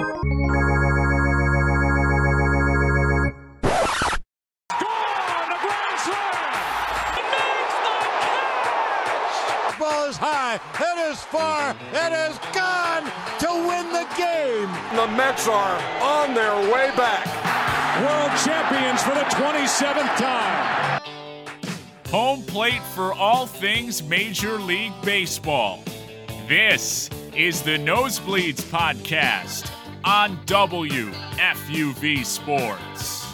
Ball is high, it is far, it is gone to win the game. The Mets are on their way back. World champions for the 27th time. Home plate for all things Major League Baseball. This is the Nosebleeds Podcast on WFUV Sports.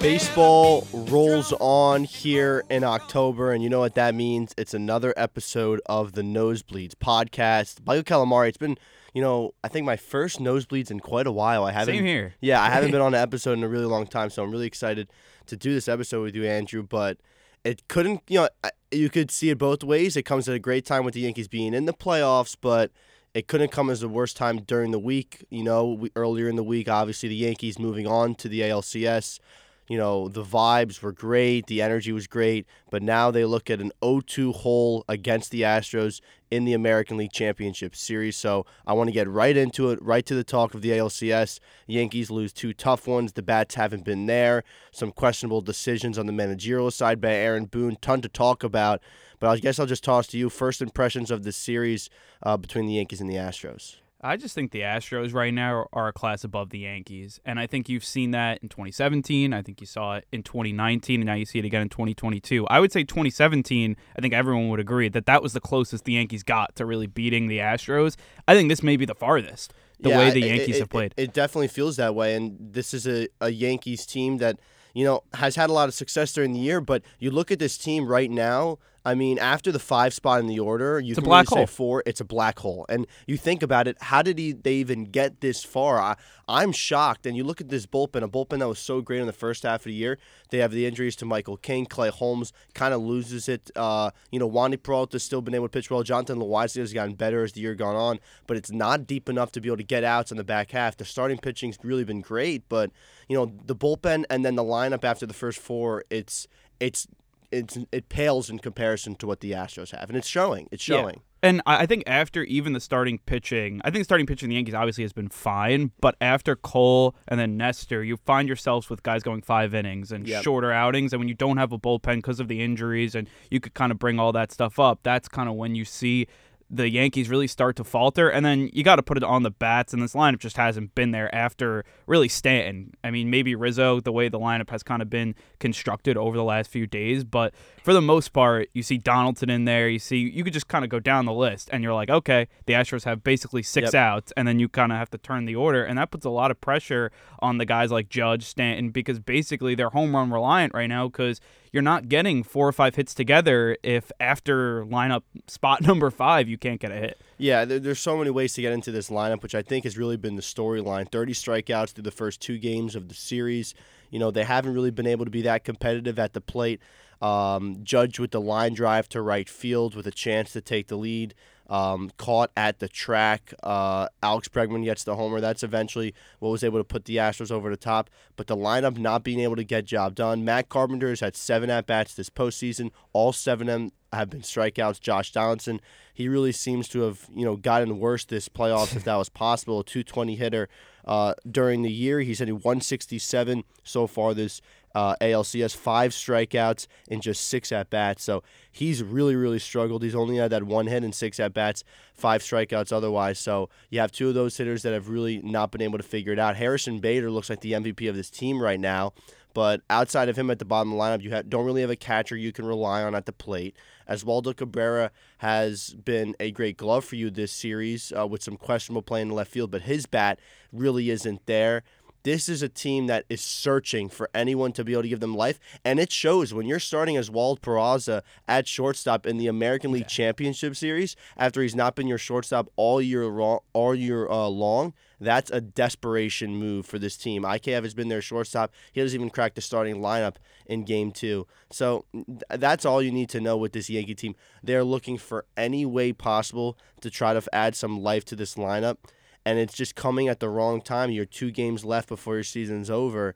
Baseball rolls on here in October, and you know what that means? It's another episode of the Nosebleeds podcast. Michael Calamari, it's been, you know, I think my first Nosebleeds in quite a while. I haven't. Same here. Yeah, I haven't been on an episode in a really long time, so I'm really excited to do this episode with you, Andrew. But it couldn't, you know, you could see it both ways. It comes at a great time with the Yankees being in the playoffs, but it couldn't come as the worst time during the week. You know, we, earlier in the week, obviously the Yankees moving on to the ALCS. You know, the vibes were great, the energy was great, but now they look at an 0-2 hole against the Astros in the American League Championship Series. So I want to get right into it, right to the talk of the ALCS. Yankees lose two tough ones. The bats haven't been there. Some questionable decisions on the managerial side by Aaron Boone. Ton to talk about. But I guess I'll just toss to you first impressions of the series uh, between the Yankees and the Astros. I just think the Astros right now are a class above the Yankees. And I think you've seen that in 2017. I think you saw it in 2019, and now you see it again in 2022. I would say 2017, I think everyone would agree that that was the closest the Yankees got to really beating the Astros. I think this may be the farthest, the Yeah, way the it- Yankees it- have played. It, it definitely feels that way, and this is a, a Yankees team that you know has had a lot of success during the year. But you look at this team right now. I mean, after the five spot in the order, you It's a can black really hole. say four. It's a black hole, and you think about it. How did he, they even get this far? I, I'm shocked. And you look at this bullpen, a bullpen that was so great in the first half of the year. They have the injuries to Michael King, Clay Holmes kind of loses it. Uh, you know, Wandy Peralta's still been able to pitch well. Jonathan Loaisiga has gotten better as the year gone on, but it's not deep enough to be able to get outs in the back half. The starting pitching's really been great, but you know the bullpen and then the lineup after the first four, it's it's it's it pales in comparison to what the Astros have, and it's showing. It's Yeah. showing. And I I think after even the starting pitching, I think starting pitching the Yankees obviously has been fine, but after Cole and then Nestor, you find yourselves with guys going five innings and Yep. shorter outings. And when you don't have a bullpen because of the injuries and you could kind of bring all that stuff up, that's kind of when you see the Yankees really start to falter. And then you got to put it on the bats, and this lineup just hasn't been there after really Stanton. I mean, maybe Rizzo, the way the lineup has kind of been constructed over the last few days, but for the most part, you see Donaldson in there. You see, you could just kind of go down the list, and you're like, okay, the Astros have basically six Yep. outs, and then you kind of have to turn the order, and that puts a lot of pressure on the guys like Judge, Stanton, because basically they're home run reliant right now because you're not getting four or five hits together if after lineup spot number five you can't get a hit. Yeah, there, there's so many ways to get into this lineup, which I think has really been the storyline. 30 strikeouts through the first two games of the series. You know, they haven't really been able to be that competitive at the plate. Um, Judge with the line drive to right field with a chance to take the lead. Um, caught at the track. Uh, Alex Bregman gets the homer. That's eventually what was able to put the Astros over the top. But the lineup not being able to get job done. Matt Carpenter has had seven at bats this postseason. All seven of them have been strikeouts. Josh Donaldson, he really seems to have you know gotten worse this playoffs if that was possible. A 220 hitter uh, during the year. He's hitting 167 so far this uh, ALCS, five strikeouts in just six at bats. So he's really, really struggled. He's only had that one hit and six at bats, five strikeouts otherwise. So you have two of those hitters that have really not been able to figure it out. Harrison Bader looks like the MVP of this team right now. But outside of him at the bottom of the lineup, you don't really have a catcher you can rely on at the plate. Oswaldo Cabrera has been a great glove for you this series uh, with some questionable play in the left field, but his bat really isn't there. This is a team that is searching for anyone to be able to give them life, and it shows when you're starting Oswald Peraza at shortstop in the American League Championship Series after he's not been your shortstop all year long. All year uh, long, that's a desperation move for this team. IKF has been their shortstop. He doesn't even crack the starting lineup in Game Two, so th- that's all you need to know with this Yankee team. They're looking for any way possible to try to add some life to this lineup and it's just coming at the wrong time. You're two games left before your season's over.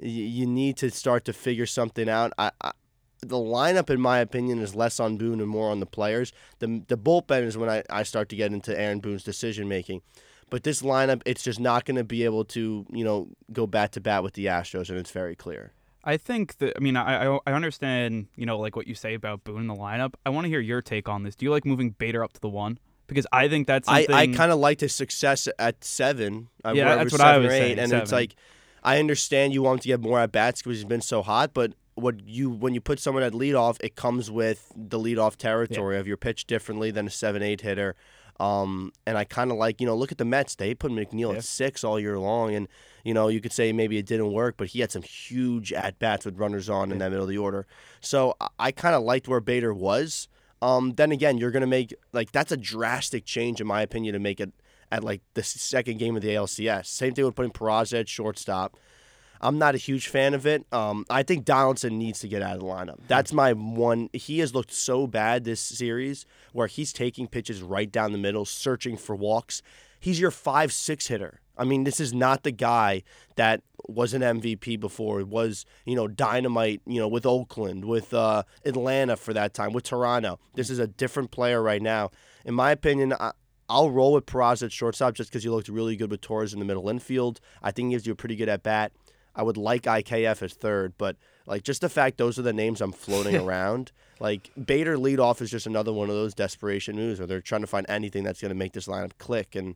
Y- You need to start to figure something out. I, I, the lineup, in my opinion, is less on Boone and more on the players. The the bullpen is when I, I start to get into Aaron Boone's decision making. But this lineup, it's just not going to be able to, you know, go bat to bat with the Astros, and it's very clear. I think that I mean I I- I understand you know like what you say about Boone in the lineup. I want to hear your take on this. Do you like moving Bader up to the one? Because I think that's I, something. I kind of liked his success at seven. uh, Yeah, that's what I was eight, saying, And it's like, I understand you want him to get more at bats because he's been so hot, but what you when you put someone at leadoff, it comes with the leadoff territory of your pitch differently than a seven eight hitter. Um, and I kind of like you know look at the Mets. They put McNeil Yeah. at six all year long, and you know you could say maybe it didn't work, but he had some huge at bats with runners on in that middle of the order. So I, I kind of liked where Bader was. Um, then again, you're gonna make like that's a drastic change in my opinion to make it at like the second game of the ALCS. Same thing with putting Peraza at shortstop. I'm not a huge fan of it. Um, I think Donaldson needs to get out of the lineup. That's my one. He has looked so bad this series where he's taking pitches right down the middle, searching for walks. He's your five six hitter. I mean, this is not the guy that was an MVP before. It was you know dynamite. You know with Oakland, with uh, Atlanta for that time, with Toronto. This is a different player right now. In my opinion, I, I'll roll with Peraza at shortstop just because he looked really good with Torres in the middle infield. I think he gives you a pretty good at bat. I would like IKF as third, but like just the fact those are the names I'm floating around. Like Bader leadoff is just another one of those desperation moves where they're trying to find anything that's going to make this lineup click. And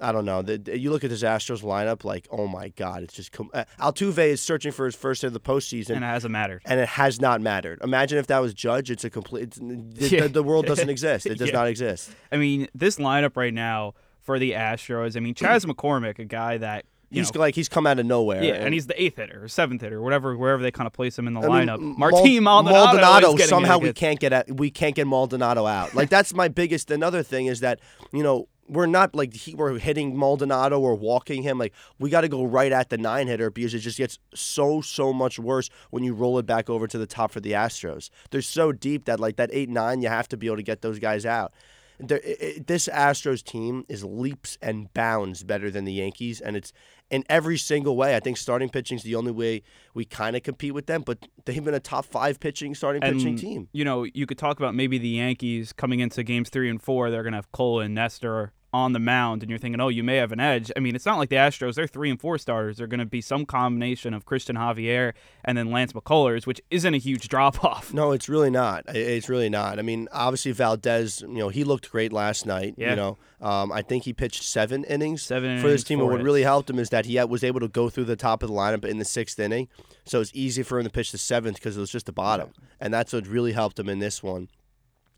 I don't know. The, you look at this Astros lineup, like oh my god, it's just com- uh, Altuve is searching for his first hit of the postseason. and it hasn't mattered. and it has not mattered. Imagine if that was Judge. It's a complete. It's, the, Yeah. the, the world doesn't exist. It does Yeah. not exist. I mean, this lineup right now for the Astros. I mean, Chas McCormick, a guy that He's know, like he's come out of nowhere. yeah, and he's the eighth hitter, or seventh hitter, whatever, wherever they kind of place him in the I lineup. M- Martin Mal- Maldonado, Maldonado, somehow we can't get at, we can't get Maldonado out. Like that's my biggest. Another thing is that you know we're not like he, we're hitting Maldonado or walking him. Like we got to go right at the nine hitter because it just gets so so much worse when you roll it back over to the top for the Astros. They're so deep that like that eight nine you have to be able to get those guys out. There, i i this Astros team is leaps and bounds better than the Yankees, and it's in every single way. I think starting pitching is the only way we kind of compete with them, but they've been a top five pitching starting pitching team. You know, you could talk about maybe the Yankees coming into games three and four. They're going to have Cole and Nestor on the mound, and you're thinking, oh, you may have an edge. I mean, it's not like the Astros. They're three and four starters. They're going to be some combination of Cristian Javier and then Lance McCullers, which isn't a huge drop off. No, it's really not. It's really not. I mean, obviously Valdez, you know, he looked great last night. Yeah. You know, um, I think he pitched seven innings. Seven for this team. And what really helped him is that he was able to go through the top of the lineup in the sixth inning, so it's easy for him to pitch the seventh because it was just the bottom, and that's what really helped him in this one.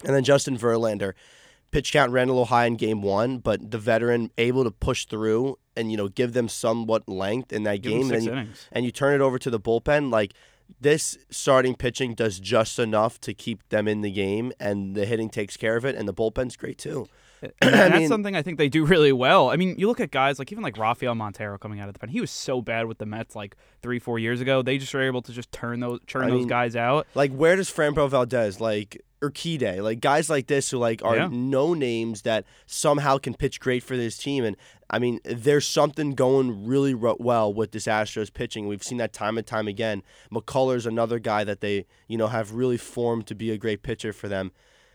And then Justin Verlander, pitch count ran a little high in game one, but the veteran able to push through and you know give them somewhat length in that Give game. and, you, and you turn it over to the bullpen, like this starting pitching does just enough to keep them in the game, and the hitting takes care of it, and the bullpen's great too. And that's mean- something I think they do really well. I mean, you look at guys like even like Rafael Montero coming out of the pen. He was so bad with the Mets like three, four years ago. They just were able to just turn those turn I those mean, guys out. Like where does Framber Valdez like Urquidy, like guys like this who like are Yeah. no names that somehow can pitch great for this team and I mean there's something going really well with this Astros pitching. We've seen that time and time again. McCullers another guy that they, you know, have really formed to be a great pitcher for them.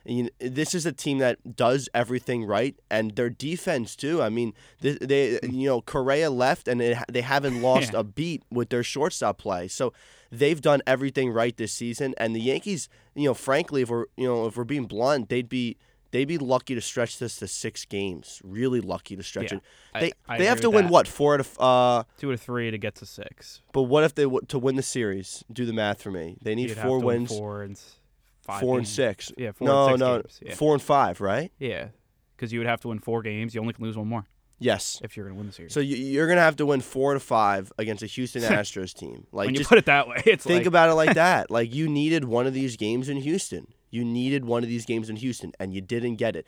And, you know, this is a team that does everything right, and their defense too. I mean, they, they you know, Correa left, and it, they haven't lost Yeah. a beat with their shortstop play. So they've done everything right this season. And the Yankees, you know, frankly, if we're you know if we're being blunt, they'd be they'd be lucky to stretch this to six games. Really lucky to stretch Yeah, it. I- They I they have to win that. what four out of uh. Two to three to get to six. But what if they w- to win the series? Do the math for me. They need You'd four to win wins, four and five. four and six. Yeah, four no, and six no, games. Yeah. four and five, right? Yeah, because you would have to win four games. You only can lose one more Yes. if you're going to win the series. So you, you're gonna have to win four to five against a Houston Astros team. Like when you put it that way, it's think like, about it like that. Like you needed one of these games in Houston. You needed one of these games in Houston, and you didn't get it.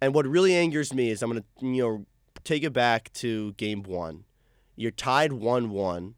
And what really angers me is I'm gonna you know take it back to game one. You're tied one one,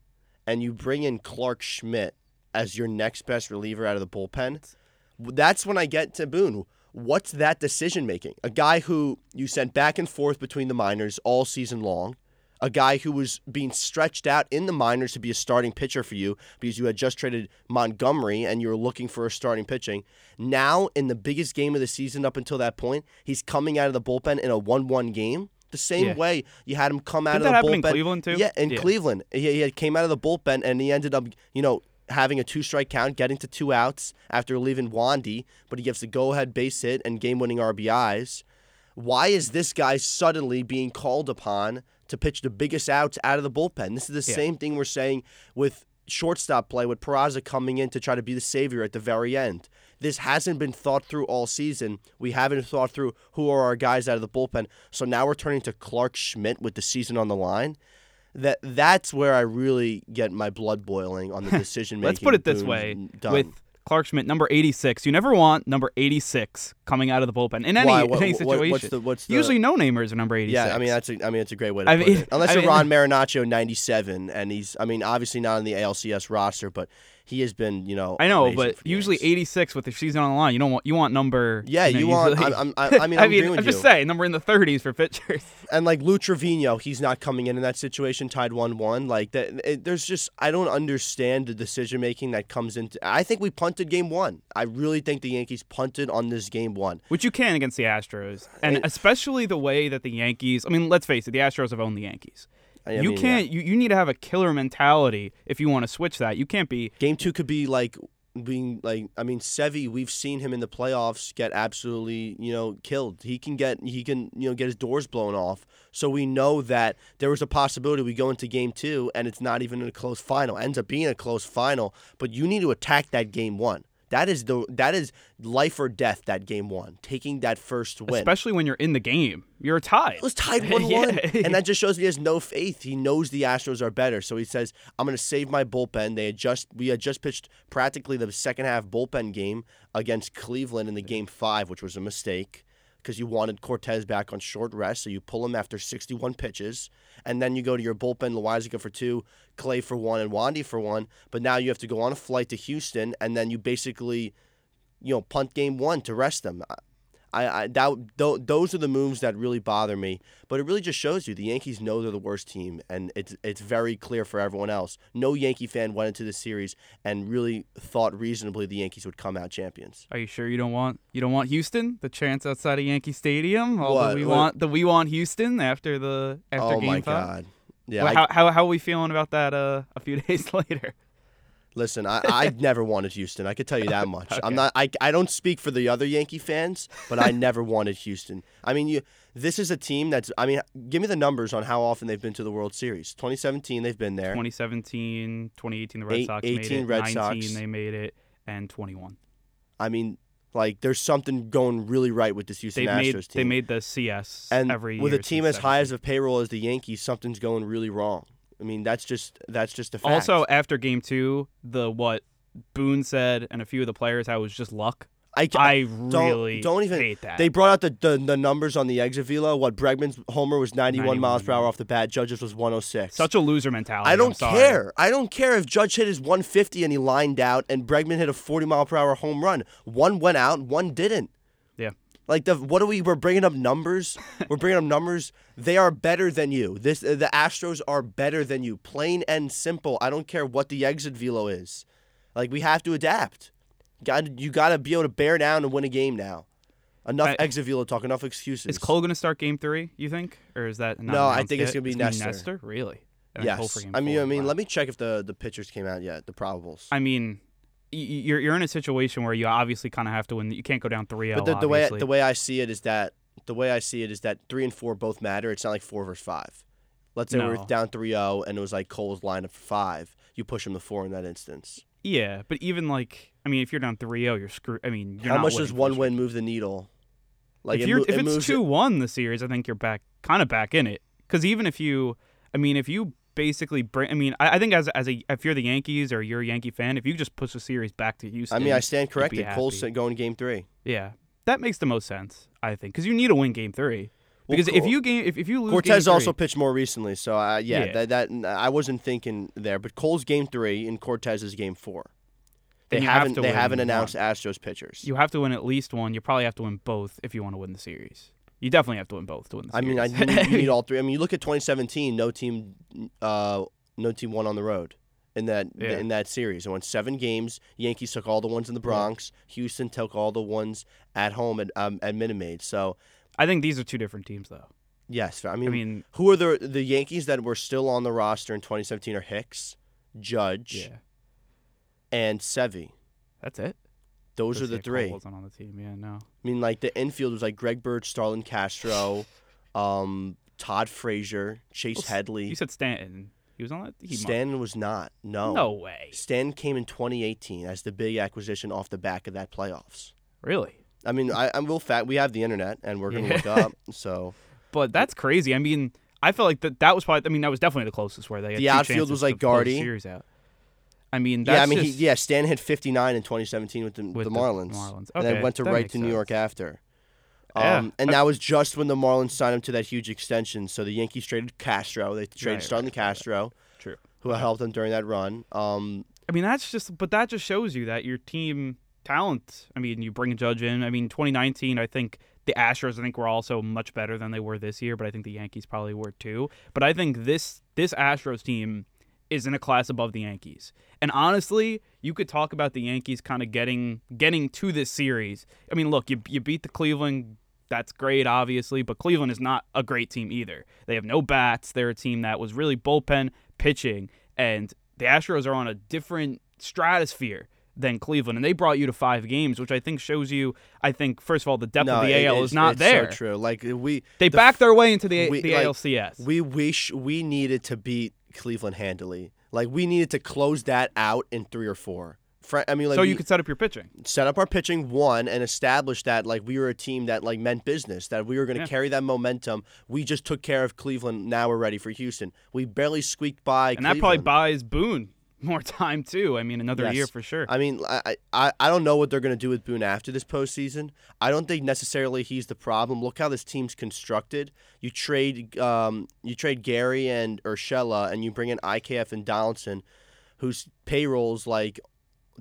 and you bring in Clarke Schmidt as your next best reliever out of the bullpen. That's when I get to Boone. What's that decision making? A guy who you sent back and forth between the minors all season long, a guy who was being stretched out in the minors to be a starting pitcher for you because you had just traded Montgomery and you were looking for a starting pitching. Now, in the biggest game of the season up until that point, he's coming out of the bullpen in a 1 1 game The same Yeah. way you had him come out Didn't of the bullpen. in Cleveland, too? Yeah, in Yeah. Cleveland, he, he came out of the bullpen and he ended up, you know, having a two strike count, getting to two outs after leaving Wandy, but he gives the go ahead base hit and game winning RBIs. Why is this guy suddenly being called upon to pitch the biggest outs out of the bullpen? This is the Yeah. same thing we're saying with shortstop play with Peraza coming in to try to be the savior at the very end. This hasn't been thought through all season. We haven't thought through who are our guys out of the bullpen. So now we're turning to Clarke Schmidt with the season on the line. That that's where I really get my blood boiling on the decision making. Let's put it this way with Clarke Schmidt, number 86. You never want number 86 coming out of the bullpen in any, Why? in What- any situation. what's the- what's the- Usually no namers are number 86. Yeah, I mean that's a, I mean it's a great way to I put mean- it. Unless I you're mean- Ron Marinaccio, 97, and he's I mean obviously not on the ALCS roster, but he has been you know I know, but usually Yankees. 86 with the season on the line. You don't want you want number. Yeah, know, you want- usually- I'm- I'm- I- I mean, I'm agreeing with I'm just you. saying number in the 30s for pitchers. and like Lou Trivino, he's not coming in in that situation tied one one. Like that, it, there's just I don't understand the decision making that comes into. I think we punted game one. I really think the Yankees punted on this game one. Which you can against the Astros, and It- especially the way that the Yankees. I mean, let's face it, the Astros have owned the Yankees. I you mean, can't. You, you need to have a killer mentality if you want to switch that. You can't be. Game two could be like being like I mean Sevi. We've seen him in the playoffs get absolutely you know killed. He can get he can you know get his doors blown off. So we know that there was a possibility we go into game two and it's not even in a close final. Ends up being a close final, but you need to attack that game one. That is the that is life or death. That game one, taking that first win. Especially when you're in the game, you're tied. It was tied one one, and that just shows he has no faith. He knows the Astros are better, so he says, "I'm going to save my bullpen." They had just we had just pitched practically the second half bullpen game against Cleveland in the game five, which was a mistake because you wanted Cortes back on short rest, so you pull him after 61 pitches, and then you go to your bullpen, Loaisiga for two, Clay for one, and Wandy for one. But now you have to go on a flight to Houston, and then you basically, you know, punt game one to rest them. I, I, that th- those are the moves that really bother me. But it really just shows you the Yankees know they're the worst team, and it's it's very clear for everyone else. No Yankee fan went into the series and really thought reasonably the Yankees would come out champions. Are you sure you don't want you don't want Houston? The chance outside of Yankee Stadium? What? we What? want the we want Houston after the after oh game my five. God! Yeah, Well, I- how, how how are we feeling about that uh, a few days later? Listen, I, I never wanted Houston. I could tell you that much. I'm not. I, I don't speak for the other Yankee fans, but I never wanted Houston. I mean, you. This is a team that's. I mean, give me the numbers on how often they've been to the World Series. 2017, they've been there. 2017, 2018, the Red Eight- Sox made 18 it. Red 19, Sox. they made it, and 21. I mean, like there's something going really right with this Houston They Astros made team. they made the CS and every with a team as high as 17. a payroll as the Yankees, something's going really wrong. I mean, that's just that's just a fact. Also, after game two, the what Boone said and a few of the players, how it was just luck. I, I don't, really don't even hate that. They brought out the, the, the numbers on the exit velo. What Bregman's homer was 91, miles per hour off the bat. Judges was 106. Such a loser mentality. I don't care. I don't care if Judge hit his 150 and he lined out, and Bregman hit a 40 mile per hour home run. One went out, one didn't. Like the what are we? We're bringing up numbers. we're bringing up numbers. They are better than you. This uh, the Astros are better than you. Plain and simple. I don't care what the exit velo is. Like we have to adapt. God, you got to be able to bear down and win a game now. Enough I- exit velo talk. Enough excuses. Is Cole going to start game three? You think, or is that No, I think it's gonna be gonna Nestor. Really? And then Cole for Yes. I mean. I mean, Wow. let me check if the the pitchers came out yet. The probables. I mean, you're you're in a situation where you obviously kind of have to win. You can't go down 3-0. But oh, the, the way obviously. the way I see it is that the way I see it is that three and four both matter. It's not like four versus five. Let's say we're down 3-0 and it was like Cole's lineup for five. You push him to four in that instance. yeah, but even like, I mean, if you're down 3-0, you're screwed. I mean, you're How much does one win move the needle? Like if it mo- if it it's two one the series, I think you're back kind of back in it. Because even if you, I mean, if you basically bring, I mean, I, I think as as a if you're the Yankees or you're a Yankee fan, if you just push the series back to Houston, I mean, I stand corrected. Cole's going game three. Yeah, that makes the most sense, I think, because you need to win Game Three. Well, Because if you game, if, if you lose, Cortes game also pitched more recently, so uh, yeah, Yeah. That, that I wasn't thinking there. But Cole's game three and Cortes's game four. They have haven't to they haven't one. announced Astros pitchers. you have to win at least one. You probably have to win both if you want to win the series. You definitely have to win both to win the I mean, I you need, need all three. I mean, you look at 2017. No team, uh, no team won on the road in that Yeah. in that series. It won seven games. Yankees took all the ones in the Bronx. Houston took all the ones at home at um, at Minute Maid. So I think these are two different teams, though. Yes, I mean, I mean- who are the the Yankees that were still on the roster in 2017 are Hicks, Judge, yeah. and Sevy. that's it. Those are the three. wasn't on the team. Yeah, no. I mean, like the infield was like Greg Bird, Starlin Castro, um, Todd Frazier, Chase Well, Headley. You said Stanton. He was on that. He Stanton was not. No. No way. Stanton came in 2018 as the big acquisition off the back of that playoffs. Really? I mean, I, I'm real fat. We have the internet, and we're gonna Yeah. look up. So But that's crazy. I mean, I felt like that that was probably. I mean, that was definitely the closest where they had The outfield was like to close the Gardy. Series out. I mean, that's yeah, I mean, just, he, yeah, Stanton hit 59 in 2017 with the, With the the Marlins, Marlins. and then went to right to New York sense. after. Yeah. Um, and that was just when the Marlins signed him to that huge extension. So the Yankees traded Castro. They traded Right, Starlin right, right, Castro, True. who helped them during that run. Um, I mean, that's just, but that just shows you that your team talent. I mean, you bring a Judge in. I mean, 2019, I think the Astros, I think, were also much better than they were this year, but I think the Yankees probably were too. But I think this this Astros team is in a class above the Yankees. And honestly, you could talk about the Yankees kind of getting getting to this series. I mean, look, you you beat the Cleveland. That's great, obviously, but Cleveland is not a great team either. They have no bats. They're a team that was really bullpen pitching, and the Astros are on a different stratosphere than Cleveland, and they brought you to five games, which I think shows you. I think first of all, the depth no, of the it- AL is not there. So true. Like we, They the backed their way into the, we- the like, ALCS. We wish we needed to beat Cleveland handily. Like we needed to close that out in three or four. Fr- I mean, like so you could set up your pitching. set up our pitching one and establish that like we were a team that like meant business. That we were going to Yeah. carry that momentum. We just took care of Cleveland. Now we're ready for Houston. We barely squeaked by. and that probably buys Boone more time too. I mean, another Yes. year for sure. I mean, I, I I don't know what they're going to do with Boone after this postseason. I don't think necessarily he's the problem. Look how this team's constructed. You trade um you trade Gary and Urshela, and you bring in IKF and Donaldson, whose payroll's like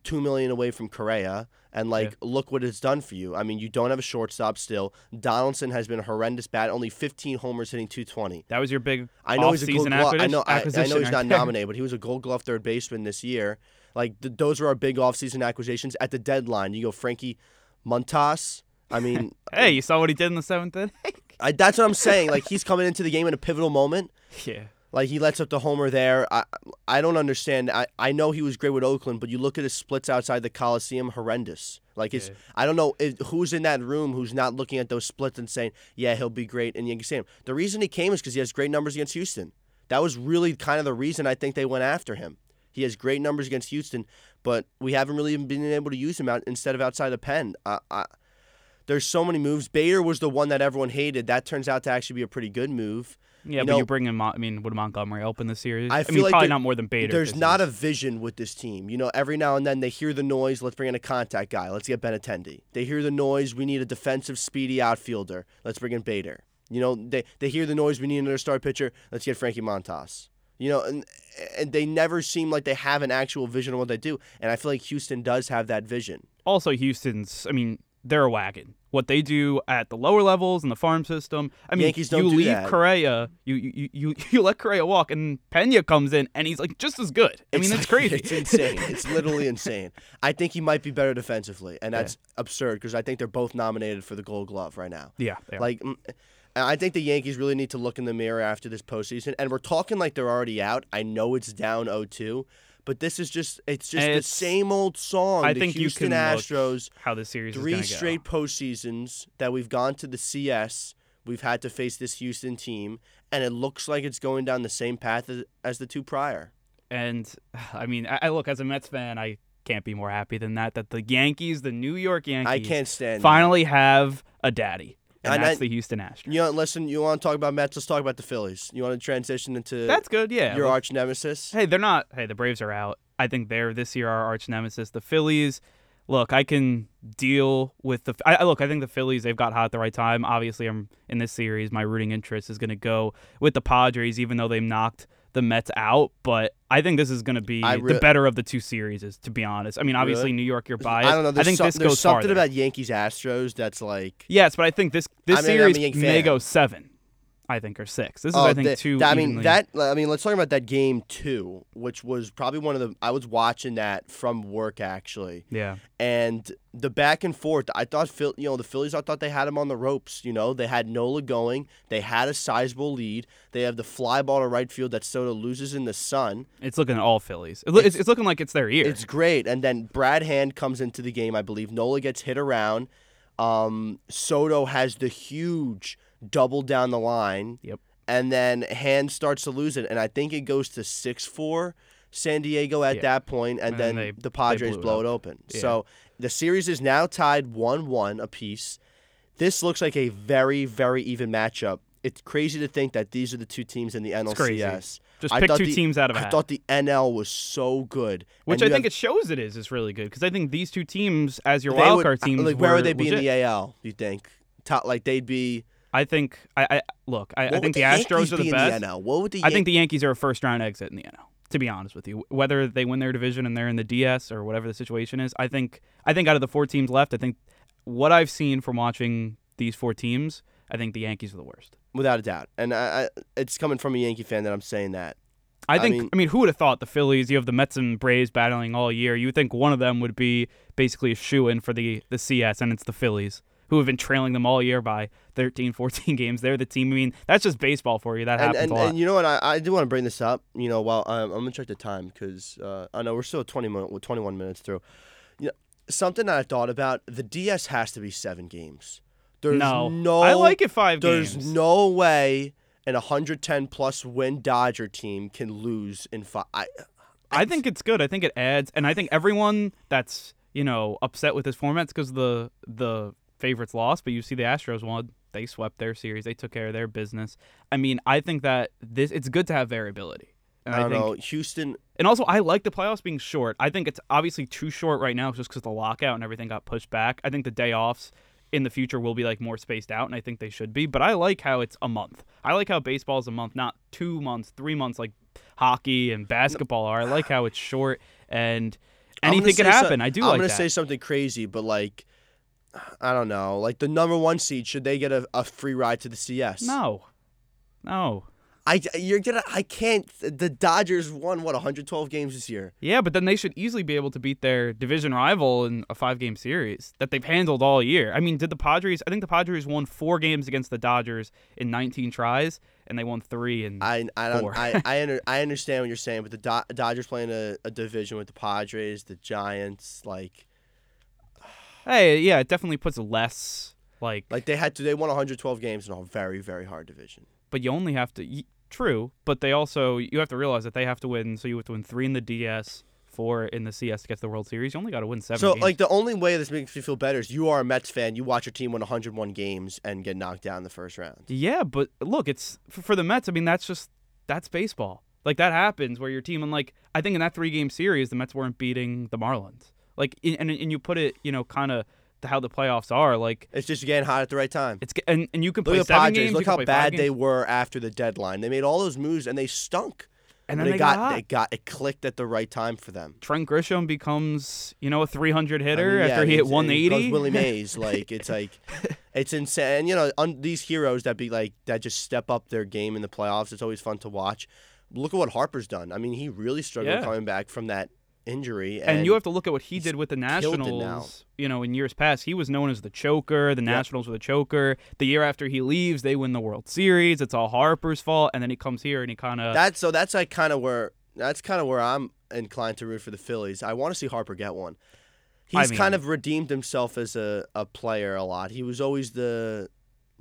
two million away from Correa. And like, look what it's done for you. I mean, you don't have a shortstop still. Donaldson has been a horrendous bat. Only 15 homers, hitting 220. that was your big I know he's a gold glove. I acquisition. know, I, I know he's not nominated, but he was a Gold Glove third baseman this year. Like th- those were our big offseason acquisitions. At the deadline, you go Frankie Montas. I mean, Hey, you saw what he did in the seventh inning? I, that's what I'm saying. Like he's coming into the game in a pivotal moment. yeah. Like he lets up the homer there. I I don't understand. I, I know he was great with Oakland, but you look at his splits outside the Coliseum, horrendous. Like it's Yeah. I don't know if, who's in that room who's not looking at those splits and saying, yeah, he'll be great in Yankee Stadium. The reason he came is because he has great numbers against Houston. That was really kind of the reason I think they went after him. He has great numbers against Houston, but we haven't really even been able to use him out instead of outside the pen. I, I, there's so many moves. Bader was the one that everyone hated. That turns out to actually be a pretty good move. Yeah, You but know- you bring in. Mon- I mean, would Montgomery open the series? I feel mean, like probably not more than Bader. There's not a vision with this team. You know, every now and then they hear the noise. Let's bring in a contact guy. Let's get Benintendi. They hear the noise. We need a defensive, speedy outfielder. Let's bring in Bader. You know, they they hear the noise. We need another star pitcher. Let's get Frankie Montas. You know, and and they never seem like they have an actual vision of what they do. And I feel like Houston does have that vision. also Houston's. I mean, they're a wagon. What they do at the lower levels in the farm system. I mean, Yankees you leave that. Correa, you, you you you let Correa walk, and Pena comes in, and he's like just as good. I mean, it's crazy. It's insane. It's literally insane. I think he might be better defensively, and that's absurd because I think they're both nominated for the Gold Glove right now. yeah. Like, I think the Yankees really need to look in the mirror after this postseason. And we're talking like they're already out. I know it's down 0-2, but this is just it's just It's- the same old song. I the think Houston Astros, how the series three straight Go. postseasons that we've gone to the CS. We've had to face this Houston team, and it looks like it's going down the same path as, as the two prior. And I mean, I, I look as a Mets fan, I can't be more happy than that. That the Yankees, the New York Yankees, I can't stand. that. finally have a daddy, and, And that's I- the Houston Astros. You know, listen. You want to talk about Mets? Let's talk about the Phillies. You want to transition into That's good, yeah. your arch nemesis? Hey, they're not. Hey, the Braves are out. I think they're this year our arch nemesis. The Phillies. Look, I can deal with the. I, I look. I think the Phillies. They've got hot at the right time. Obviously, I'm in this series. My rooting interest is going to go with the Padres, even though they've knocked the Mets out. But I think this is going to be I the better of the two series. Is to be honest. I mean, obviously Really? New York, you're biased. I don't know. There's, think some- this there's goes something farther. about Yankees Astros that's like Yes, but I think this this I mean, series may fan. go seven. I think, are six. This is, Oh, I think, the- two. I mean evenly- that. I mean, let's talk about that game too, which was probably one of the. I was watching that from work actually, Yeah. and the back and forth. I thought, Phil, you know, the Phillies. I thought they had them on the ropes. You know, they had Nola going. They had a sizable lead. They have the fly ball to right field that Soto loses in the sun. It's looking at all Phillies. It, lo- it's, it's looking like it's their year. It's great. And then Brad Hand comes into the game, I believe. Nola gets hit around. Um, Soto has the huge double down the line. Yep. And then Hand starts to lose it. And I think it goes to 6 4 San Diego at Yeah. that point, And, And then they- the Padres blew it blow it open. Yeah. So the series is now tied 1 1 apiece. This looks like a very, very even matchup. It's crazy to think that these are the two teams in the NLCS. Just pick two the- teams out of I hat. thought the NL was so good. Which I think have- it shows it is is really good because I think these two teams as your they wild card teams. Like, where would they be in the AL? You think? Top, like they'd be. I think I, I look. I, I think the, Yankees Astros are the best. The? What would the? I think the Yankees are a first round exit in the NL. To be honest with you, whether they win their division and they're in the DS or whatever the situation is, I think I think out of the four teams left, I think what I've seen from watching these four teams, I think the Yankees are the worst. without a doubt, and I, I, it's coming from a Yankee fan that I'm saying that. I think. I mean- mean, who would have thought the Phillies? You have the Mets and Braves battling all year. You would think one of them would be basically a shoe in for the the CS, and it's the Phillies who have been trailing them all year by 13, 14 games. They're the team. I mean, that's just baseball for you. That And happens and, a lot. and you know what? I, I do want to bring this up. You know, while um, I'm gonna check the time because uh, I know we're still 20 minute, 21 minutes through. You know, something that I thought about: the DS has to be seven games. There's no, no. I like it five There's games. no way an 110 plus win Dodger team can lose in five. I, I think it's good. I think it adds, and I think everyone that's you know upset with this format because the the favorites lost, but you see the Astros won. They swept their series. They took care of their business. I mean, I think that this it's good to have variability. And I don't think, know. Houston. And also, I like the playoffs being short. I think it's obviously too short right now just because the lockout and everything got pushed back. I think the day offs in the future will be like more spaced out, and I think they should be. But I like how it's a month. I like how baseball is a month, not two months, three months like hockey and basketball are. I like how it's short and anything can say so- happen. I do I'm like gonna that. say something crazy, but like, I don't know. Like the number one seed, should they get a, a free ride to the CS? no, no. I you're gonna. I can't. The Dodgers won what 112 games this year. Yeah, but then they should easily be able to beat their division rival in a five game series that they've handled all year. I mean, did the Padres? I think the Padres won four games against the Dodgers in 19 tries, and they won three and I I don't. Four. I I, under, I understand what you're saying, but the Do- Dodgers playing a, a division with the Padres, the Giants, like hey, yeah, it definitely puts less like. like they had to. They won 112 games in a very very hard division. but you only have to. y- True, but they also you have to realize that they have to win. So you have to win three in the DS, four in the CS to get to the World Series. You only got to win seven. So games. like the only way this makes me feel better is you are a Mets fan. You watch your team win 101 games and get knocked down in the first round. Yeah, but look, it's for, for the Mets. I mean, that's just that's baseball. Like that happens where your team and like I think in that three game series, the Mets weren't beating the Marlins. Like and and you put it, you know, kind of how the playoffs are. Like It's just getting hot at the right time. it's and and you can Look play at the Padres. games. Look how bad they were after the deadline. They made all those moves and they stunk. and then they they got, got, they got it clicked at the right time for them. Trent Grisham becomes you know a 300 I hitter mean, yeah, after he hit it's- and 180. goes Willie Mays, like it's like it's insane. You know, un, these heroes that be like that just step up their game in the playoffs. It's always fun to watch. Look at what Harper's done. I mean, he really struggled Yeah. coming back from that injury. And, and you have to look at what he did with the killed it now. Nationals. You know, in years past, he was known as the choker. The Nationals were the choker. The year after he leaves, they win the World Series. It's all Harper's fault, and then he comes here and he kind of That's so. That's like kind of where that's kind of where I'm inclined to root for the Phillies. I want to see Harper get one. I He's kind of redeemed himself as a, a player a lot. He was always the,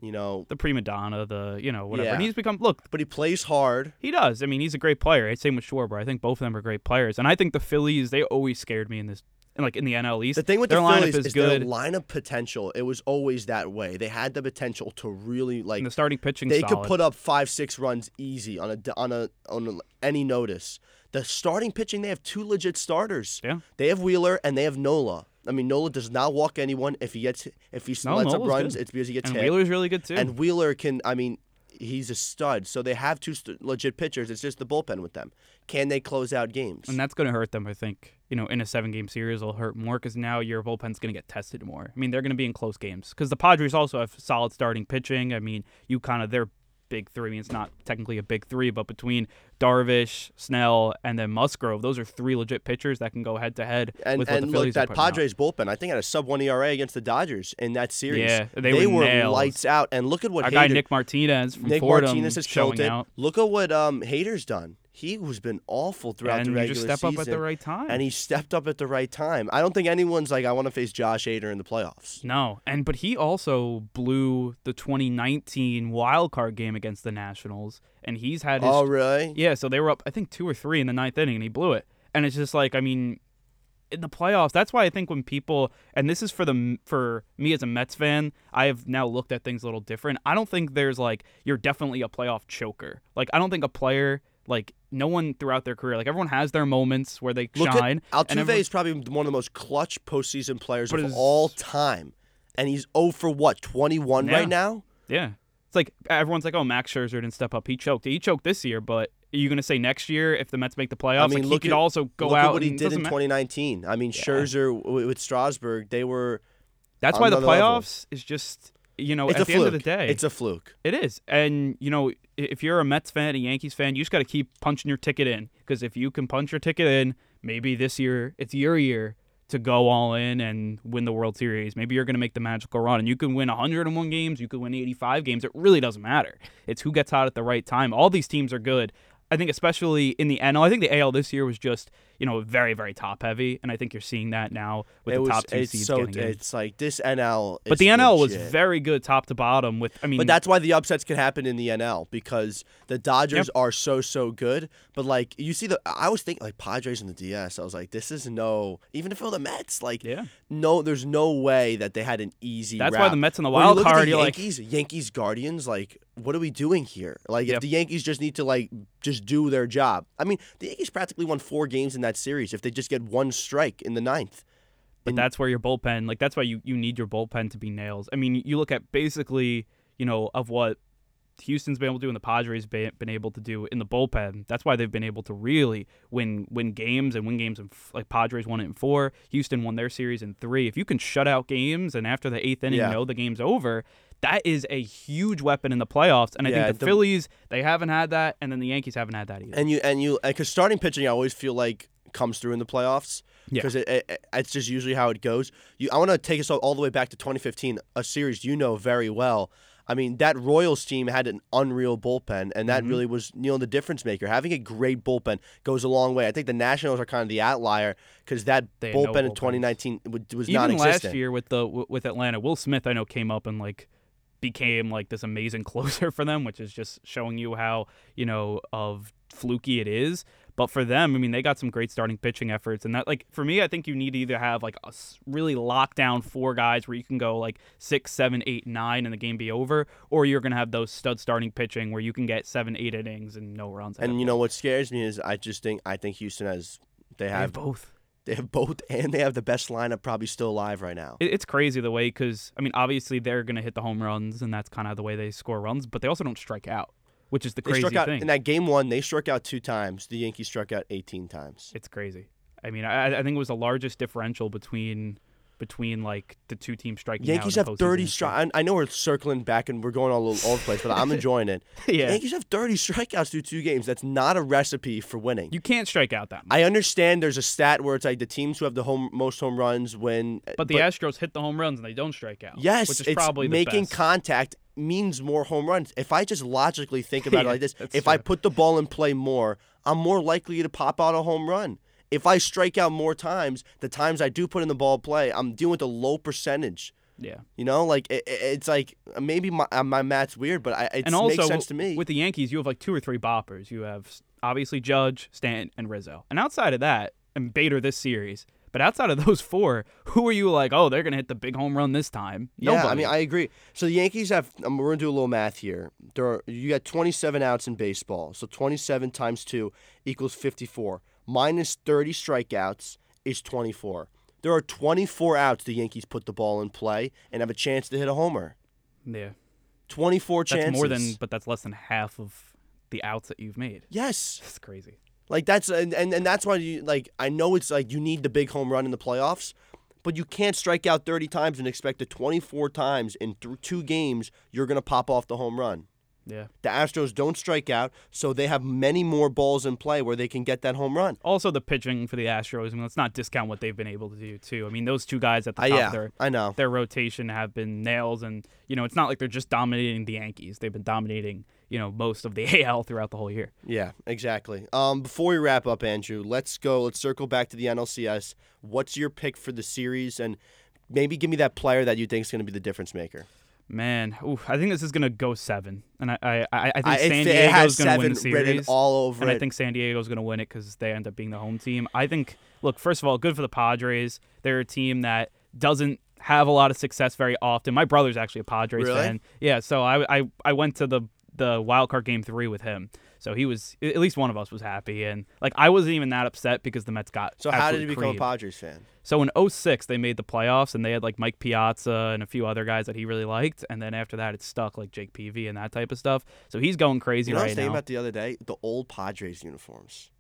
you know, the prima donna, the you know whatever. Yeah. And he's become look. but he plays hard. He does. I mean, he's a great player. Same with Schwarber. I think both of them are great players. And I think the Phillies, they always scared me in this, like in the NL East. The thing with their the lineup Phillies is, is, good. their lineup potential. It was always that way. They had the potential to really like and the starting pitching. they solid. could put up five six runs easy on a on a on a, any notice. The starting pitching, they have two legit starters. Yeah. They have Wheeler and they have Nola. I mean, Nola does not walk anyone. If he gets if he No, lets up runs, good. it's because he gets and hit. Wheeler's really good too. And Wheeler can. I mean, he's a stud. So they have two st- legit pitchers. It's just the bullpen with them. Can they close out games? And that's going to hurt them, I think. You know, in a seven game series, it'll hurt more because now your bullpen's going to get tested more. I mean, they're going to be in close games because the Padres also have solid starting pitching. I mean, you kind of, their big three. I mean, it's not technically a big three, but between Darvish, Snell, and then Musgrove, those are three legit pitchers that can go head to head And, with what and the look, Phillies are that putting out. Padres bullpen, I think had a sub one ERA against the Dodgers in that series. Yeah, they were were lights out. And look at what Our guy Nick Martinez from Nick Fordham Martinez has killed it. out. Look at what um, Hader's done. He has been awful throughout And the you regular just step season. up at the right time. And he stepped up at the right time. I don't think anyone's like, I want to face Josh Hader in the playoffs. No, and but he also blew the 2019 wild card game against the Nationals, and he's had his Oh, really? yeah. So they were up, I think two or three in the ninth inning, and he blew it. And it's just like, I mean, in the playoffs, that's why I think when people, and this is for the for me as a Mets fan, I have now looked at things a little different. I don't think there's like you're definitely a playoff choker. Like I don't think a player like no one throughout their career, like everyone has their moments where they Look shine. at and Altuve everyone- is probably one of the most clutch postseason players of all time. And he's 0 for what, 21 Yeah. right now? Yeah. It's like everyone's like, oh, Max Scherzer didn't step up. He choked. He choked this year, but are you going to say next year if the Mets make the playoffs? I mean, like, look he could at, also go look out at what he did in 2019. I mean, Scherzer with Strasburg, they were. That's why the another level. playoffs is just, you know, It's at the fluke. end of the day, It's a fluke. It is. And, you know, if you're a Mets fan, a Yankees fan, you just got to keep punching your ticket in. Because if you can punch your ticket in, maybe this year it's your year to go all in and win the World Series. Maybe you're going to make the magical run and you can win 101 games, you could win 85 games. It really doesn't matter. It's who gets hot at the right time. All these teams are good. I think especially in the NL, I think the AL this year was just, you know, very, very top heavy. And I think you're seeing that now with it the was, top two it's seeds so getting in. it's like this NL. But the NL was very good top to bottom with, I mean, But that's why the upsets can happen in the NL because the Dodgers Yep. are so so good. But like you see the, I was thinking like Padres and the DS. I was like, this is no. Even if it were the Mets, like Yeah. no, there's no way that they had an easy. That's why the Mets in the wild card, the you're like- Yankees, Yankees Guardians, like what are we doing here? Like if the Yankees just need to like just do their job. I mean, the Yankees practically won four games in that series if they just get one strike in the ninth. But that's where your bullpen, like that's why you, you need your bullpen to be nails. I mean, you look at basically, you know, of what Houston's been able to do and the Padres been, been able to do in the bullpen. That's why they've been able to really win win games and win games. In, like Padres won it in four, Houston won their series in three. If you can shut out games and after the eighth inning, Yeah. you know the game's over. That is a huge weapon in the playoffs, and I Yeah, think the, the- Phillies they haven't had that, and then the Yankees haven't had that either. And you and you because starting pitching, I always feel like comes through in the playoffs. Yeah. Because it, it, it's just usually how it goes. You, I want to take us all, all the way back to 2015, a series you know very well. I mean, that Royals team had an unreal bullpen, and Mm-hmm. that really was you know the difference maker. Having a great bullpen goes a long way. I think the Nationals are kind of the outlier because that had no bullpen in bullpens. 2019 w- was even non-existent. last year with the with Atlanta, Will Smith I know came up and like became like this amazing closer for them, which is just showing you how you know of fluky it is. But for them, I mean, they got some great starting pitching efforts, and that like for me, I think you need to either have like a really locked down four guys where you can go like six, seven, eight, nine, and the game be over, or you're gonna have those stud starting pitching where you can get seven, eight innings and no runs. And you know what scares me is I just think I think Houston has they They have have both. They have both and they have the best lineup probably still alive right now. It's crazy the way because I mean obviously they're gonna hit the home runs and that's kind of the way they score runs, but they also don't strike out, which is the They crazy struck out thing. in that game one. They struck out two times. The Yankees struck out 18 times. it's crazy. I mean I, I think it was the largest differential between between like the two teams striking. out Yankees have 30 history. strike. I know we're circling back and we're going all over the place, but I'm enjoying it. Yeah. Yankees have 30 strikeouts through two games. That's not a recipe for winning. You can't strike out that much. I understand there's a stat where it's like the teams who have the home most home runs win. but the Astros hit the home runs and they don't strike out. Yes, which is it's probably the making best. contact means more home runs. If I just logically think about it like this, if I put the ball in play more, I'm more likely to pop out a home run. If I strike out more times, the times I do put in the ball play, I'm dealing with a low percentage. yeah. You know, like it, it- it's like maybe my uh, my math's weird, but I, it and also makes sense to me. with the Yankees, you have like two or three boppers. You have obviously Judge, Stanton, and Rizzo. And outside of that, and Bader this series. But outside of those four, who are you like? Oh, they're gonna hit the big home run this time. yeah, I mean, I agree. So the Yankees have. Um, we're gonna do a little math here. There, are, you got 27 outs in baseball. So 27 times two equals 54. Minus 30 strikeouts is 24. There are 24 outs the Yankees put the ball in play and have a chance to hit a homer. yeah, 24 that's chances. more than, but that's less than half of the outs that you've made. yes. That's crazy. Like that's and, and and that's why you like I know it's like you need the big home run in the playoffs, but you can't strike out 30 times and expect that 24 times in th- two games you're going to pop off the home run. Yeah. The Astros don't strike out, so they have many more balls in play where they can get that home run. Also, the pitching for the Astros. I mean, let's not discount what they've been able to do too. I mean, those two guys at the Uh, top yeah, of their I know. their rotation have been nails, and you know, it's not like they're just dominating the Yankees. They've been dominating, you know, most of the AL throughout the whole year. Yeah, exactly. Um, before we wrap up, Andrew, let's go. Let's circle back to the NLCS. What's your pick for the series, and maybe give me that player that you think is going to be the difference maker? Man, oof, I think this is gonna go seven, and I I, I think I- San Diego's gonna win the series. all over and I think San Diego's going to win it because they end up being the home team. I think, look, first of all, good for the Padres. They're a team that doesn't have a lot of success very often. My brother's actually a Padres Really? fan. Yeah, so I, I, I went to the the wild card game three with him. So he was at least one of us was happy, and like I wasn't even that upset because the Mets got. So, how did you become a. Padres fan? So in 06, they made the playoffs and they had like Mike Piazza and a few other guys that he really liked. And then after that, it stuck like Jake Peavy and that type of stuff. So he's going crazy You know what I right was thinking now. about the other day? The old Padres uniforms.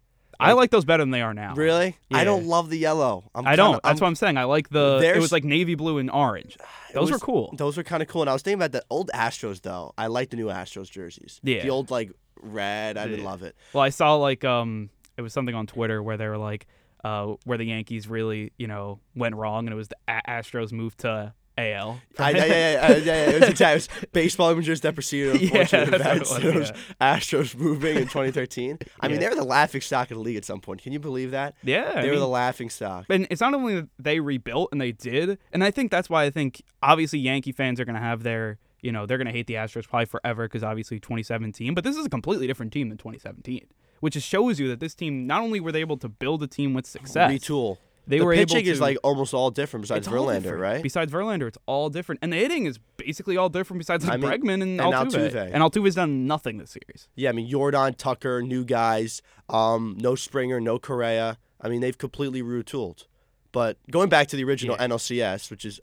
I like those better than they are now. Really? I don't love the yellow. I'm I don't. kinda- That's what I'm saying. I like the. It was like navy blue and orange. Those were cool. Those were kind of cool. And I was thinking about the old Astros though. I like the new Astros jerseys. Yeah. The old like red. I didn't Yeah. love it. Well, I saw like um, it was something on Twitter where they were like, uh, where the Yankees really, you know, went wrong, and it was the Astros moved to AL. I, ah, yeah, yeah, yeah, yeah, yeah, yeah. It was, exactly, baseball images that preceded Yeah, that's events. it It was, Astros moving in 2013. I mean, they were the laughing stock of the league at some point. Can you believe that? Yeah, They were the laughing stock. And it's not only that they rebuilt and they did, and I think that's why I think obviously Yankee fans are going to have their, you know, they're going to hate the Astros probably forever because obviously 2017, but this is a completely different team than 2017, which just shows you that this team not only were they able to build a team with success, Retool. They the were able pitching is like almost all different besides all Verlander, different. right? Besides Verlander, it's all different, and the hitting is basically all different. Besides like I mean, Bregman and, and Altuve. Altuve. and Altuve's done nothing this series. Yeah, I mean Yordan, Tucker, new guys, um, no Springer, no Correa. I mean they've completely retooled. But going back to the original Yeah. NLCS, which is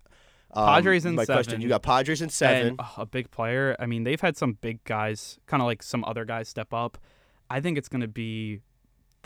um, Padres in my question, you got Padres in seven. And oh, a big player. I mean, they've had some big guys, kind of like some other guys step up. I think it's going to be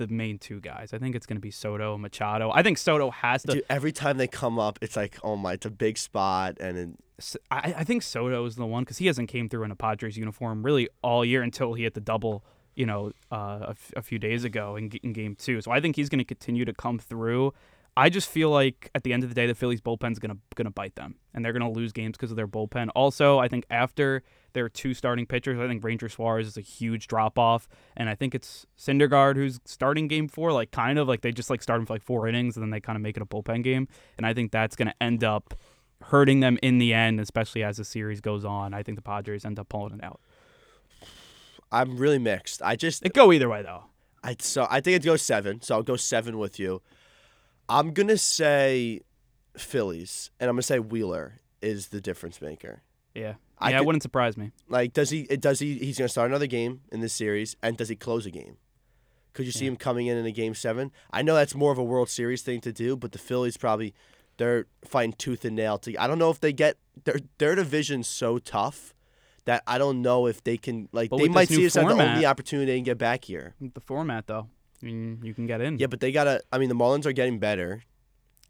the main two guys. I think it's going to be Soto and Machado. I think Soto has to. Dude, every time they come up, it's like, oh my, it's a big spot, and it, I, I think Soto is the one because he hasn't came through in a Padres uniform really all year until he hit the double, you know, uh, a, f- a few days ago in, g- in game two. So I think he's going to continue to come through. I just feel like at the end of the day, the Phillies bullpen's gonna gonna bite them, and they're gonna lose games because of their bullpen. Also, I think after their two starting pitchers, I think Ranger Suarez is a huge drop off, and I think it's Syndergaard who's starting game four, like kind of like they just like start him for like four innings, and then they kind of make it a bullpen game, and I think that's gonna end up hurting them in the end, especially as the series goes on. I think the Padres end up pulling it out. I'm really mixed. I just, It go either way though. I so I think it goes seven. So I'll go seven with you. I'm gonna say Phillies, and I'm gonna say Wheeler is the difference maker. Yeah, I yeah, it wouldn't surprise me. Like, does he? Does he? He's gonna start another game in this series, and does he close a game? Could you see him coming in in a game seven? I know that's more of a World Series thing to do, but the Phillies probably they're fighting tooth and nail to. I don't know if they get their their division's so tough that I don't know if they can like But they might see this as the only opportunity they can get back here. The format though, I mean, you can get in. Yeah, but they gotta. I mean, the Marlins are getting better.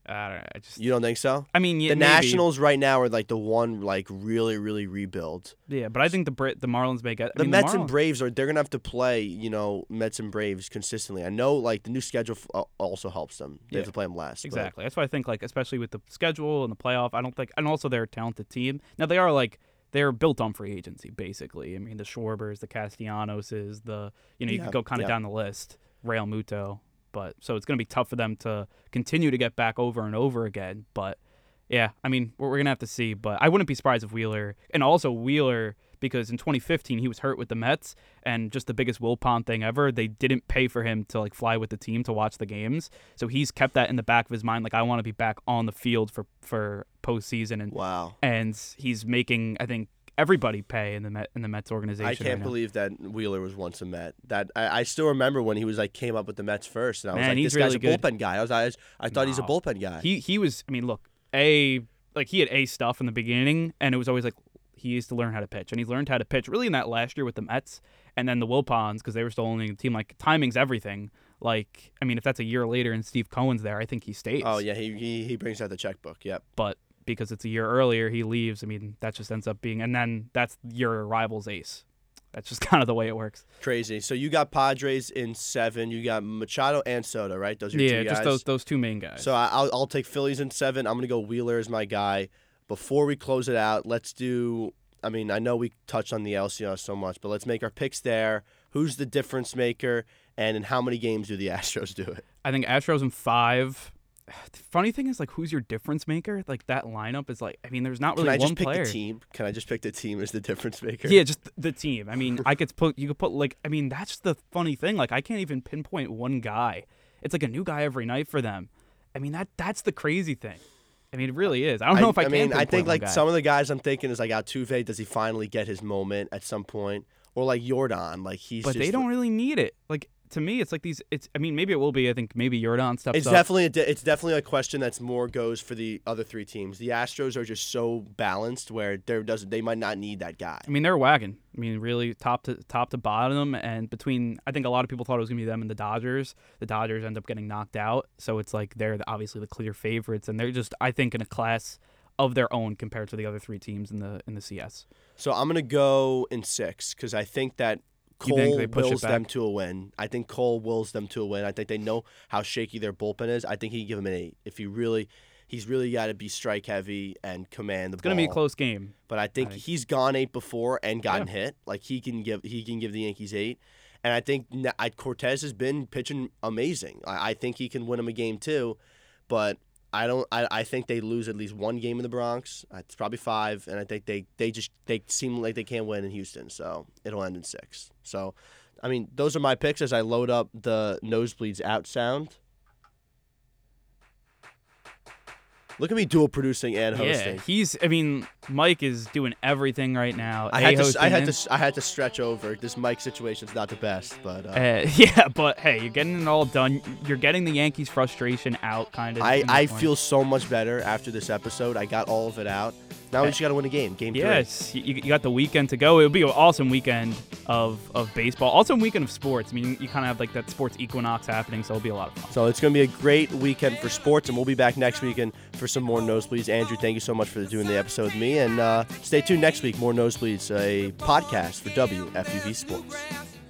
I, don't know, I just. You don't think so? I mean, yeah, the maybe. Nationals right now are like the one like really really rebuild. Yeah, but I think the Brit, the Marlins may get. I The mean, Mets and Braves are they're gonna have to play you know Mets and Braves consistently. I know like the new schedule f- uh, also helps them. They have Yeah, to play them less. but- Exactly. That's why I think like especially with the schedule and the playoff, I don't think and also they're a talented team. Now they are like they're built on free agency basically. I mean the Schwarbers, the Castellanos, the you know, you Yeah, could go kind of yeah. down the list. Realmuto. But so it's going to be tough for them to continue to get back over and over again, but yeah, I mean, we're, we're going to have to see, but I wouldn't be surprised if Wheeler and also Wheeler because in 2015 he was hurt with the Mets and just the biggest Wilpon thing ever. They didn't pay for him to like fly with the team to watch the games, so he's kept that in the back of his mind. Like I want to be back on the field for for postseason, and Wow. and he's making I think everybody pay in the Met in the Mets organization. I can't now. believe that Wheeler was once a Met. That I, I still remember when he was like came up with the Mets first, and I was Man, like, this guy's really a bullpen guy. I was I, was- I thought he's a bullpen guy. He he was. I mean, look, a like he had a stuff in the beginning, and it was always like he used to learn how to pitch, and he's learned how to pitch really in that last year with the Mets, and then the Wilpons because they were still owning the team. Like timing's everything. Like I mean, if that's a year later and Steve Cohen's there, I think he stays. oh yeah, he, he he brings out the checkbook. Yep. But because it's a year earlier, he leaves. I mean, that just ends up being, and then that's your rival's ace. That's just kind of the way it works. Crazy. So you got Padres in seven. You got Machado and Soto, right? Those are your Yeah, two just those those two main guys. So I- I'll, I'll take Phillies in seven. I'm going to go Wheeler as my guy. Before we close it out, let's do. I mean, I know we touched on the LCR so much, but let's make our picks there. Who's the difference maker, and in how many games do the Astros do it? I think Astros in five. The funny thing is, like, who's your difference maker? Like that lineup is like, I mean, there's not really Can I one just pick player. the team? Can I just pick the team as the difference maker? Yeah, just the team. I mean, I could put you could put like I mean, that's the funny thing. Like I can't even pinpoint one guy. It's like a new guy every night for them. I mean, that that's the crazy thing. I mean, it really is. I don't know if I, can I mean, I think like guy. some of the guys I'm thinking is like Altuve. Does he finally get his moment at some point? Or like Yordan, like he's. but they don't really need it. Like to me, it's like these. It's. I mean, maybe it will be. I think maybe Yordan steps It's up. definitely a di- it's definitely a question that's more goes for the other three teams. The Astros are just so balanced where there doesn't they might not need that guy. I mean, they're a wagon. I mean, really top to top to bottom, and between I think a lot of people thought it was gonna be them and the Dodgers. The Dodgers end up getting knocked out, so it's like they're the, obviously the clear favorites, and they're just I think in a class of their own compared to the other three teams in the in the CS. So I'm gonna go in six because I think that Cole think they push it wills them to a win. I think Cole wills them to a win. I think they know how shaky their bullpen is. I think he can give them an eight if he really. He's really got to be strike heavy and command the It's gonna be a close game. But I think, think- he's gone eight before and gotten hit. Like he can give he can give the Yankees eight. And I think I, Cortes has been pitching amazing. I, I think he can win them a game too, but I don't. I, I think they lose at least one game in the Bronx. Uh, It's probably five, and I think they they just they seem like they can't win in Houston, so it'll end in six. So, I mean, those are my picks as I load up the nosebleeds out sound. Look at me dual producing and hosting. Yeah, he's. I mean, Mike is doing everything right now. I had to I had to I had to stretch over. This mic situation's not the best, but uh, Uh, yeah, but hey, you're getting it all done. You're getting the Yankees' frustration out, kind of. I, I feel so much better after this episode. I got all of it out. Now we just got to win a game. Game three. Yes, you, you got the weekend to go. It'll be an awesome weekend of, of baseball. Also, a weekend of sports. I mean, you kind of have like that sports equinox happening, so it'll be a lot of fun. So it's going to be a great weekend for sports, and we'll be back next weekend for some more nosebleeds. Andrew, thank you so much for doing the episode with me, and uh, stay tuned next week. More nosebleeds, a podcast for WFUV Sports.